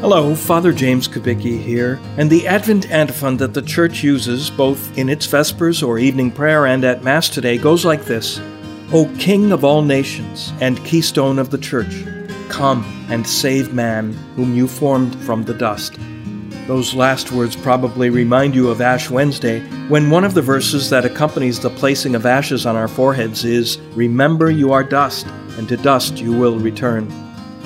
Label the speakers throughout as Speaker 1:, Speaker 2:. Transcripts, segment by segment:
Speaker 1: Hello, Father James Kubicki here, and the Advent antiphon that the Church uses both in its Vespers or evening prayer and at Mass today goes like this O King of all nations and keystone of the Church, come and save man whom you formed from the dust. Those last words probably remind you of Ash Wednesday, when one of the verses that accompanies the placing of ashes on our foreheads is, Remember you are dust, and to dust you will return.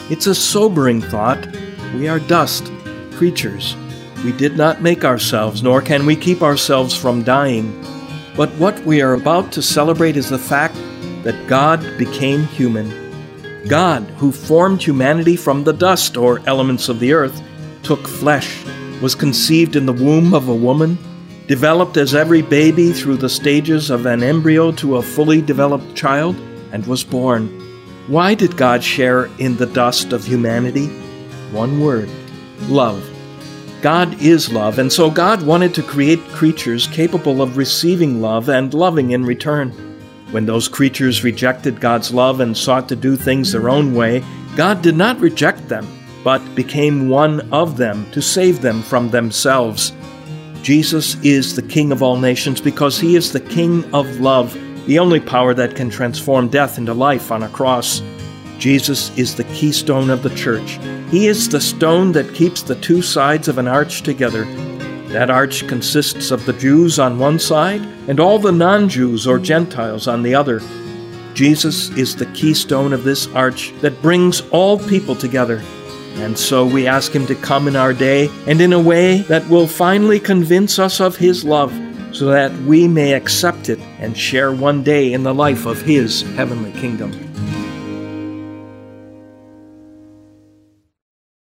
Speaker 1: It's a sobering thought we are dust, creatures. We did not make ourselves, nor can we keep ourselves from dying. But what we are about to celebrate is the fact that God became human. God, who formed humanity from the dust or elements of the earth, took flesh, was conceived in the womb of a woman, developed as every baby through the stages of an embryo to a fully developed child, and was born. Why did God share in the dust of humanity? One word love. God is love, and so God wanted to create creatures capable of receiving love and loving in return. When those creatures rejected God's love and sought to do things their own way, God did not reject them, but became one of them to save them from themselves. Jesus is the King of all nations because he is the King of love, the only power that can transform death into life on a cross. Jesus is the keystone of the church. He is the stone that keeps the two sides of an arch together. That arch consists of the Jews on one side and all the non Jews or Gentiles on the other. Jesus is the keystone of this arch that brings all people together. And so we ask Him to come in our day and in a way that will finally convince us of His love so that we may accept it and share one day in the life of His heavenly kingdom.